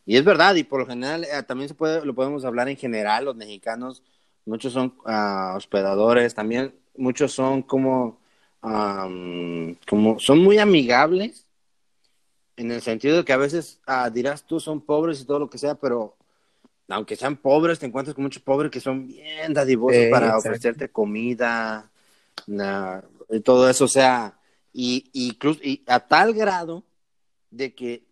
y es verdad, y por lo general eh, también se puede, lo podemos hablar en general, los mexicanos, muchos son ah, hospedadores, también muchos son como, am, como, son muy amigables, en el sentido de que a veces ah, dirás tú son pobres y todo lo que sea, pero aunque sean pobres, te encuentras con muchos pobres que son bien dadivosos Eh, para exacto. ofrecerte comida, na- y todo eso, o sea, y, y incluso, y a tal grado de que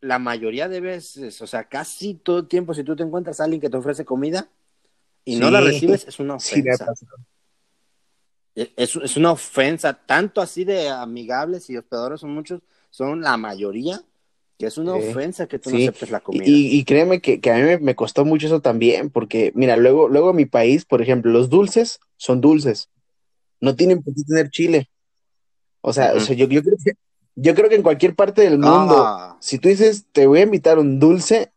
la mayoría de veces, o sea, casi todo el tiempo, si tú te encuentras a alguien que te ofrece comida y no la Sí. recibes, es una [LAUGHS] Sí, ofensa. pasado. es, es una ofensa, tanto así de amigables y hospedadores son muchos, son la mayoría, que es una Sí. ofensa que tú no Sí, aceptes la comida. Y, y créeme que, que a mí me, me costó mucho eso también, porque mira, luego, luego en mi país, por ejemplo, los dulces son dulces, no tienen por qué tener chile. O sea, o sea, yo, yo creo que, yo creo que en cualquier parte del mundo, Ah. si tú dices, te voy a invitar un dulce,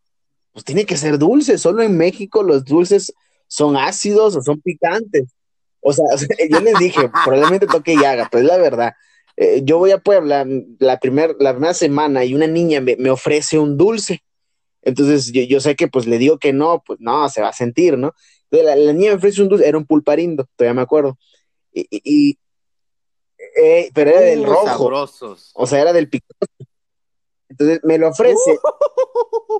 pues tiene que ser dulce. Solo en México los dulces son ácidos o son picantes. O sea, [LAUGHS] o sea, yo les dije, probablemente toque llaga, pero es la verdad. Eh, yo voy a Puebla la, primer, la primera semana y una niña me, me ofrece un dulce. Entonces yo, yo sé que pues le digo que no, pues no, se va a sentir, ¿no? Entonces la, la niña me ofrece un dulce, era un pulparindo, todavía me acuerdo. Y, y- y- eh, pero era del Uh, rojo. sabrosos. O sea, era del picoso. Entonces me lo ofrece.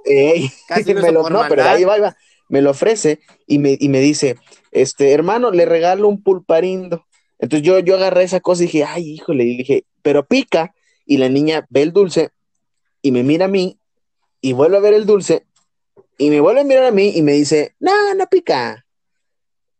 Ey, [LAUGHS] Casi [LAUGHS] me lo- no, pero ahí va, ahí va. Me lo ofrece y me, y me dice, este, hermano, le regalo un pulparindo. Entonces yo, yo agarré esa cosa y dije, ay, híjole, y le dije, pero pica. Y la niña ve el dulce y me mira a mí y vuelve a ver el dulce y me vuelve a mirar a mí y me dice, no, no pica.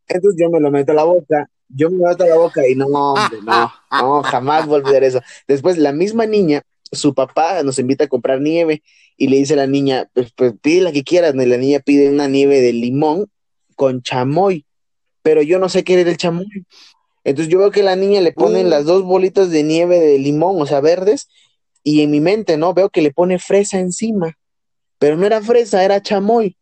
Entonces yo me lo meto a la boca, yo me meto la boca y no, hombre, no, no, jamás voy a olvidar eso. Después la misma niña, su papá nos invita a comprar nieve y le dice a la niña, pues, pues pide la que quieras, y la niña pide una nieve de limón con chamoy, pero yo no sé qué era el chamoy. Entonces yo veo que la niña le ponen Uh. las dos bolitas de nieve de limón, o sea, verdes, y en mi mente, ¿no? Veo que le pone fresa encima, pero no era fresa, era chamoy.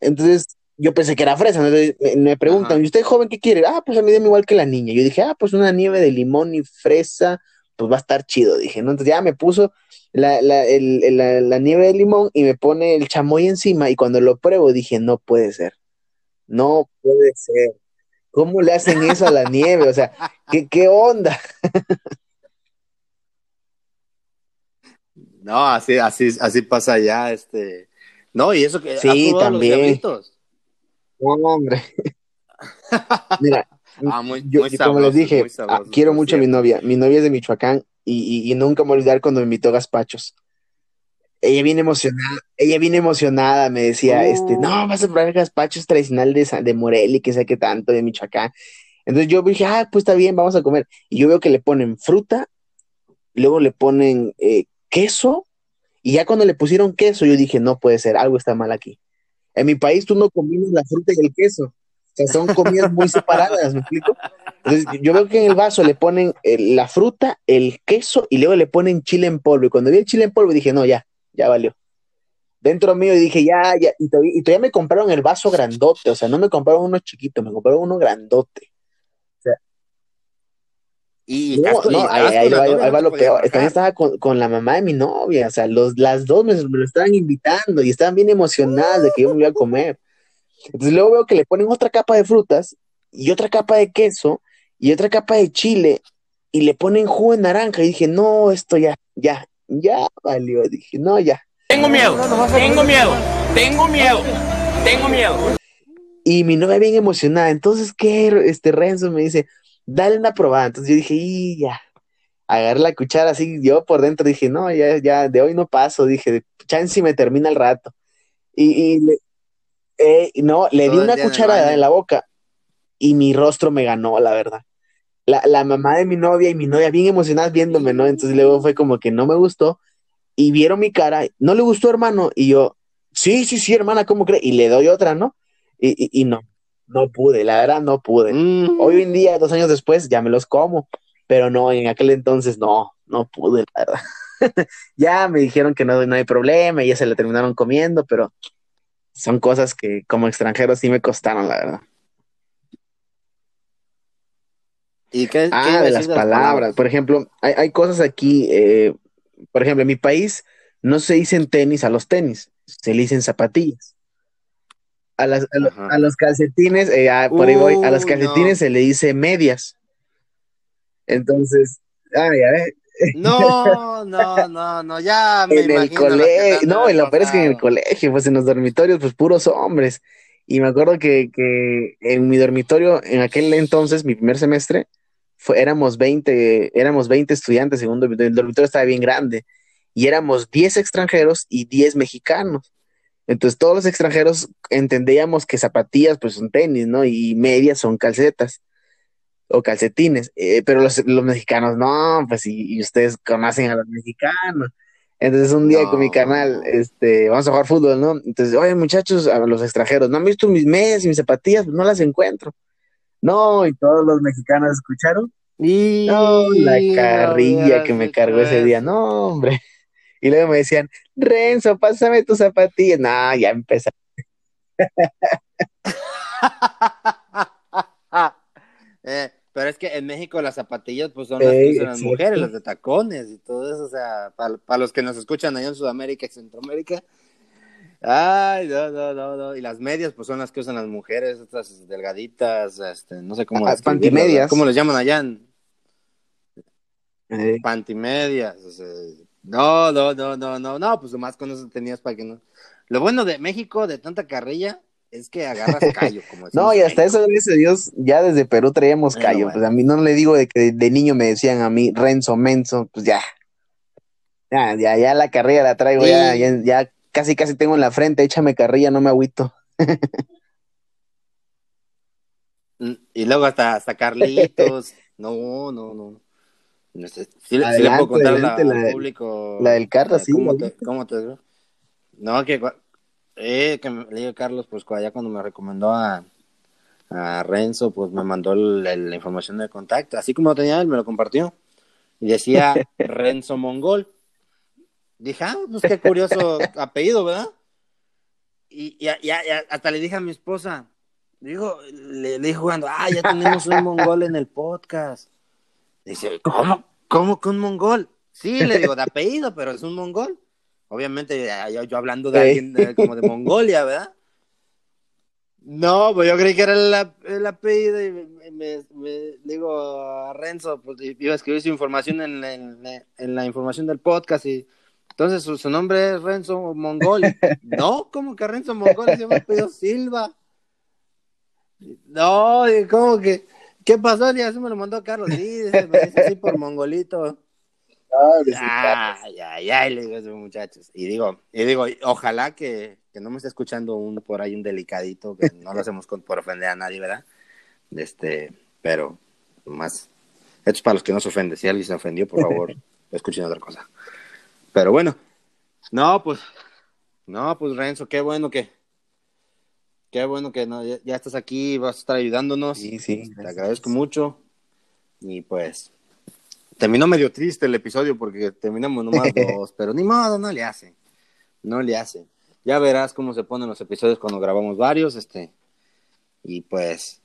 Entonces yo pensé que era fresa. Entonces me, preguntan, Ajá. ¿y usted joven qué quiere? Ah, pues a mí deme igual que la niña. Yo dije, ah, pues una nieve de limón y fresa, pues va a estar chido, dije, ¿no? Entonces ya me puso la, la, el- la, la nieve de limón y me pone el chamoy encima y cuando lo pruebo dije, no puede ser, no puede ser. ¿Cómo le hacen eso a la [LAUGHS] nieve? O sea, ¿qué, qué onda? No, así, así, así pasa allá, este. No, y eso que Sí, ¿has probado también. los hombre. [LAUGHS] Mira, Ah, muy, yo, muy como les dije, muy ah, quiero mucho a mi novia. Mi novia es de Michoacán y, y- y nunca me voy a olvidar cuando me invitó a gazpachos. Ella viene emocionada, ella viene emocionada, me decía, este, no, vas a probar gazpachos tradicional de, de Morelia, que sé qué tanto, de Michoacán. Entonces yo dije, ah, pues está bien, vamos a comer. Y yo veo que le ponen fruta, luego le ponen eh, queso, y ya cuando le pusieron queso, yo dije, no puede ser, algo está mal aquí. En mi país tú no combinas la fruta y el queso. O sea, son comidas muy separadas, ¿me explico? Entonces, yo veo que en el vaso le ponen eh, la fruta, el queso y luego le ponen chile en polvo. Y cuando vi el chile en polvo dije, no, ya, ya valió. Dentro mío dije, ya, ya. Y todavía, y todavía me compraron el vaso grandote. O sea, no me compraron uno chiquito, me compraron uno grandote. Y No, no, ahí, ahí va, ahí va lo peor. bajar. También estaba con, con la mamá de mi novia. O sea, los, las dos me, me lo estaban invitando y estaban bien emocionadas de que yo me iba a comer. Entonces luego veo que le ponen otra capa de frutas y otra capa de queso y otra capa de chile y le ponen jugo de naranja. Y dije, no, esto ya, ya, ya valió. Dije, no, ya. Tengo miedo, tengo miedo, tengo miedo, tengo miedo. Y mi novia bien emocionada, entonces, ¿qué? Este Renzo me dice, dale una probada. Entonces yo dije, y ya, agarré la cuchara así, yo por dentro dije, no, ya, ya, de hoy no paso, dije, chance me termina el rato. Y, y le- eh, no, le di Todo una cucharada en la boca y mi rostro me ganó, la verdad. La, la mamá de mi novia y mi novia bien emocionadas viéndome, ¿no? Entonces luego fue como que no me gustó y vieron mi cara, no le gustó, hermano, y yo, sí, sí, sí, hermana, ¿cómo cree? Y le doy otra, ¿no? Y, y, y no, no pude, la verdad no pude. Mm. Hoy en día, dos años después, ya me los como, pero no, en aquel entonces no, no pude, la verdad. [LAUGHS] ya me dijeron que no, no hay problema y ya se la terminaron comiendo, pero son cosas que como extranjero sí me costaron, la verdad. ¿Y qué, Ah, de las palabras. Por ejemplo, hay, hay cosas aquí, eh, por ejemplo, en mi país no se dicen tenis a los tenis, se le dicen zapatillas. A, las- a, lo- Ajá. a los calcetines, eh, ah, por ahí voy, a los Uy, calcetines no. se le dice medias. Entonces, ay, a ver, No, [LAUGHS] no, no, no, ya me en el colegio, no, y lo peor es que en el colegio, pues en los dormitorios, pues puros hombres. Y me acuerdo que, que en mi dormitorio, en aquel entonces, mi primer semestre, fue, éramos 20, éramos 20 estudiantes, en un dormitorio, el dormitorio estaba bien grande, y éramos 10 extranjeros y 10 mexicanos. Entonces todos los extranjeros entendíamos que zapatillas pues son tenis, ¿no? Y medias son calcetas o calcetines, eh, pero los, los mexicanos no, pues y, y ustedes conocen a los mexicanos. Entonces un día con mi canal, este, vamos a jugar fútbol, ¿no? Entonces, oye muchachos, a los extranjeros, ¿no han visto mis medias y mis zapatillas? Pues no las encuentro. No, y todos los mexicanos escucharon. Y No, la carrilla que me cargó ese día, no, hombre. [LAUGHS] Y luego me decían, Renzo, pásame tus zapatillas. No, ya empezó. [LAUGHS] Eh, pero es que en México las zapatillas pues son las usan las mujeres, las de tacones y todo eso, o sea, para, los que nos escuchan allá en Sudamérica y Centroamérica. Ay, no, no, no, no. Y las medias pues son las que usan las mujeres, estas delgaditas, este, no sé cómo Ah, describirlas, pantimedias. ¿Cómo les llaman allá? En Eh, pantimedias. o sea, no, no, no, no, no, no, pues nomás con eso tenías para que no. Lo bueno de México, de tanta carrilla, es que agarras [LAUGHS] callo, como No, y hasta eso, gracias a Dios, ya desde Perú traíamos Bueno, callo. bueno. Pues a mí no le digo de que de niño me decían a mí Renzo, Menzo, pues ya. Ya, ya, ya la carrilla la traigo, Sí. ya, ya casi, casi tengo en la frente, échame carrilla, no me agüito. [LAUGHS] Mm, Y luego hasta, hasta Carlitos. [LAUGHS] No, no, no. No sé, Sí, le- puedo contar la- adelante, la al público. la del Carlos, eh, sí, ¿Cómo te, cómo te digo? No, que, eh, que le a Carlos, pues allá cuando me recomendó a, a Renzo, pues me mandó la información de contacto. Así como lo tenía él, me lo compartió. Y decía [LAUGHS] Renzo Mongol. Dije, ah, pues qué curioso [LAUGHS] apellido, ¿verdad? Y, y, y- y hasta le dije a mi esposa, digo, le, le dije jugando, ah, ya tenemos un mongol en el podcast. Dice, ¿cómo? ¿Cómo que un mongol? Sí, le digo, de apellido, pero es un mongol. Obviamente, ya- yo, yo hablando de Sí. alguien de- como de Mongolia, ¿verdad? No, pues yo creí que era el, ap- el apellido y me, me- me- digo a Renzo, pues iba a escribir su información en, la- en la- en la información del podcast y entonces su, su nombre es Renzo Mongol. [LAUGHS] No, ¿cómo que Renzo Mongol? Se llama apellido Silva. No, ¿cómo que? ¿Qué pasó? Y así me lo mandó Carlos. Sí, dice, me dice así por mongolito. Ay, ay, ay, le digo a esos muchachos. Y digo, y digo, ojalá que, que no me esté escuchando un por ahí un delicadito, que no lo hacemos con, por ofender a nadie, ¿verdad? Este, pero más. Esto es para los que no se ofenden. Si alguien se ofendió, por favor, [LAUGHS] escuchen otra cosa. Pero bueno, no, pues, no, pues Renzo, qué bueno que, qué bueno que no, ya, ya estás aquí, vas a estar ayudándonos. Sí, sí. Te agradezco mucho. Y pues, terminó medio triste el episodio porque terminamos nomás [LAUGHS] dos, pero ni modo, no le hace. No le hace. Ya verás cómo se ponen los episodios cuando grabamos varios, este. Y pues,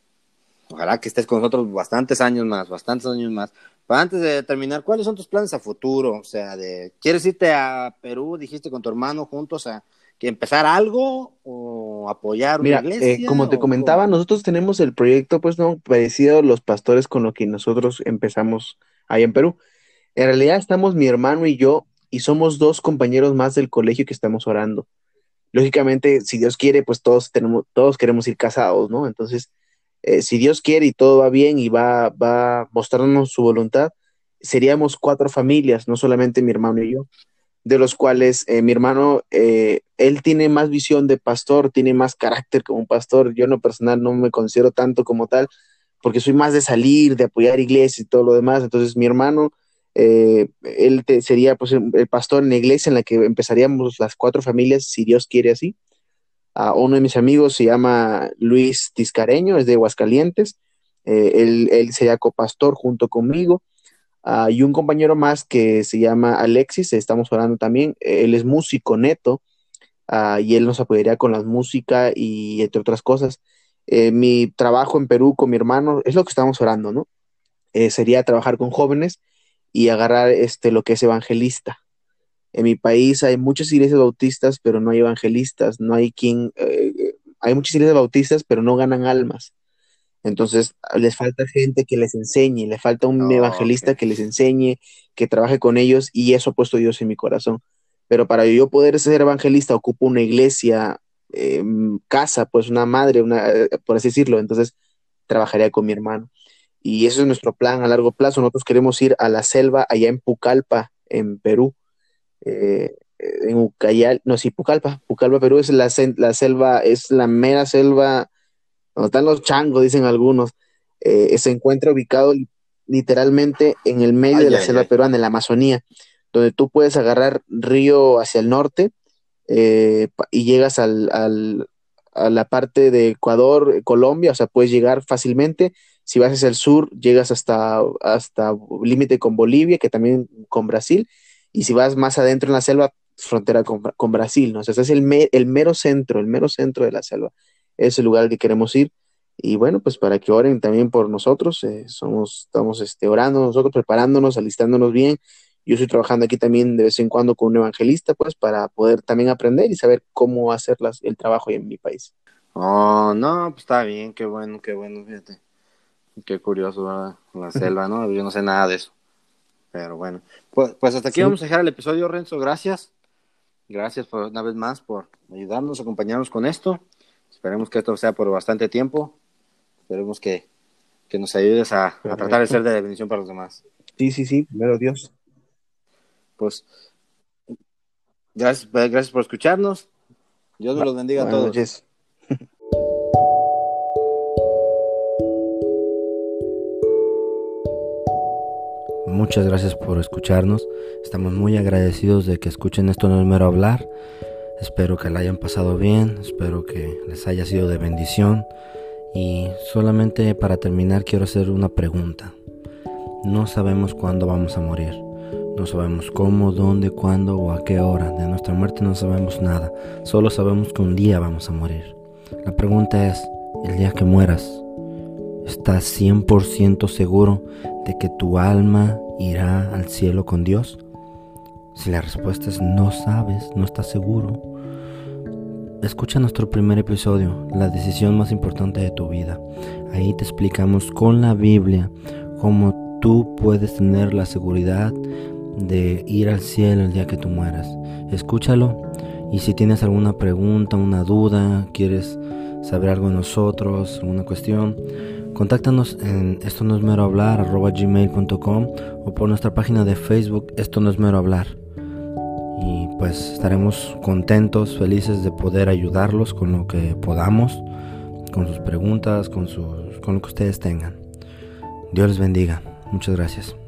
ojalá que estés con nosotros bastantes años más, bastantes años más. Pero antes de terminar, ¿cuáles son tus planes a futuro? O sea, de ¿quieres irte a Perú, dijiste con tu hermano juntos a que empezar algo o apoyar una Mira, iglesia? eh, como te o comentaba, nosotros tenemos el proyecto, pues, no, parecido a los pastores con lo que nosotros empezamos ahí en Perú. En realidad estamos mi hermano y yo, y somos dos compañeros más del colegio que estamos orando. lógicamente, si Dios quiere, pues todos tenemos, todos queremos ir casados, ¿no? Entonces, eh, si Dios quiere y todo va bien y va, va mostrarnos su voluntad, seríamos cuatro familias, no solamente mi hermano y yo, de los cuales eh, mi hermano, eh, él tiene más visión de pastor, tiene más carácter como pastor. Yo en lo personal no me considero tanto como tal, porque soy más de salir, de apoyar iglesias y todo lo demás. Entonces mi hermano, eh, él sería pues el pastor en la iglesia en la que empezaríamos las cuatro familias, si Dios quiere así. a uno de mis amigos se llama Luis Tiscareño, es de Aguascalientes. él, él sería copastor junto conmigo. Uh, y un compañero más que se llama Alexis, estamos hablando también, él es músico neto uh, y él nos apoyaría con la música y entre otras cosas. Eh, mi trabajo en Perú con mi hermano es lo que estamos orando, ¿no? Eh, sería trabajar con jóvenes y agarrar este, lo que es evangelista. En mi país hay muchas iglesias bautistas, pero no hay evangelistas, no hay quien, eh, hay muchas iglesias bautistas, pero no ganan almas. Entonces, les falta gente que les enseñe, le falta un Oh, evangelista que les enseñe, que trabaje con ellos, y eso ha puesto Dios en mi corazón. Pero para yo poder ser evangelista, ocupo una iglesia, eh, casa, pues una madre, una, eh, por así decirlo. Entonces, trabajaría con mi hermano. Y eso es nuestro plan a largo plazo. Nosotros queremos ir a la selva allá en Pucallpa, en Perú. Eh, en Ucayal, no, sí, Pucallpa. Pucallpa, Perú es la selva, es la mera selva donde están los changos, dicen algunos, eh, se encuentra ubicado li- literalmente en el medio Ay, de la ay, selva ay. peruana, en la Amazonía, donde tú puedes agarrar río hacia el norte eh, y llegas al, al- a la parte de Ecuador, eh, Colombia, o sea, puedes llegar fácilmente. Si vas hacia el sur, llegas hasta, hasta límite con Bolivia, que también con Brasil, y si vas más adentro en la selva, frontera con, con Brasil, ¿no? O sea, es el, me- el mero centro, el mero centro de la selva es el lugar al que queremos ir. Y bueno, pues para que oren también por nosotros, eh, somos, estamos este, orando nosotros, preparándonos, alistándonos bien. Yo estoy trabajando aquí también de vez en cuando con un evangelista, pues para poder también aprender y saber cómo hacer las, el trabajo en mi país. Oh, no, pues está bien, qué bueno, qué bueno, fíjate. Qué curioso, ¿verdad? La selva, ¿no? Yo no sé nada de eso. Pero bueno, pues, pues hasta aquí Sí. vamos a dejar el episodio, Renzo. Gracias. Gracias por, una vez más por ayudarnos, acompañarnos con esto. Esperemos que esto sea por bastante tiempo. Esperemos que, que nos ayudes a, a tratar de ser de bendición para los demás. Sí, sí, sí, primero Dios. Pues, gracias, gracias por escucharnos. Dios nos los bendiga a todos. noches. [LAUGHS] Muchas gracias por escucharnos. Estamos muy agradecidos de que escuchen esto no es mero hablar. Espero que la hayan pasado bien, espero que les haya sido de bendición. Y solamente para terminar quiero hacer una pregunta. No sabemos cuándo vamos a morir. No sabemos cómo, dónde, cuándo o a qué hora. De nuestra muerte no sabemos nada. Solo sabemos que un día vamos a morir. La pregunta es, el día que mueras, ¿estás 100% seguro de que tu alma irá al cielo con Dios? Si la respuesta es no sabes, no estás seguro, escucha nuestro primer episodio, la decisión más importante de tu vida. Ahí te explicamos con la Biblia cómo tú puedes tener la seguridad de ir al cielo el día que tú mueras. Escúchalo y si tienes alguna pregunta, una duda, quieres saber algo de nosotros, alguna cuestión, Contáctanos en esto no es mero hablar arroba gmail.com o por nuestra página de Facebook esto no es mero hablar. Y pues estaremos contentos, felices de poder ayudarlos con lo que podamos, con sus preguntas, con, sus, con lo que ustedes tengan. Dios les bendiga. Muchas gracias.